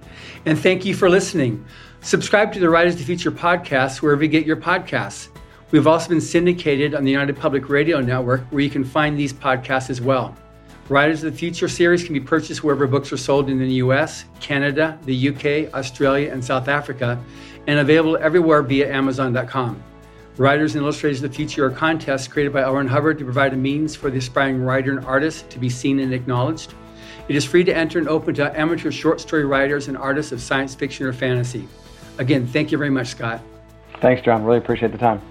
Speaker 1: and thank you for listening. Subscribe to the Writers to Future podcast wherever you get your podcasts. We've also been syndicated on the United Public Radio Network, where you can find these podcasts as well. Writers of the Future series can be purchased wherever books are sold in the US, Canada, the UK, Australia, and South Africa, and available everywhere via Amazon.com. Writers and Illustrators of the Future are contests created by. Ron Hubbard to provide a means for the aspiring writer and artist to be seen and acknowledged. It is free to enter and open to amateur short story writers and artists of science fiction or fantasy. Again, thank you very much, Scott.
Speaker 2: Thanks, John. Really appreciate the time.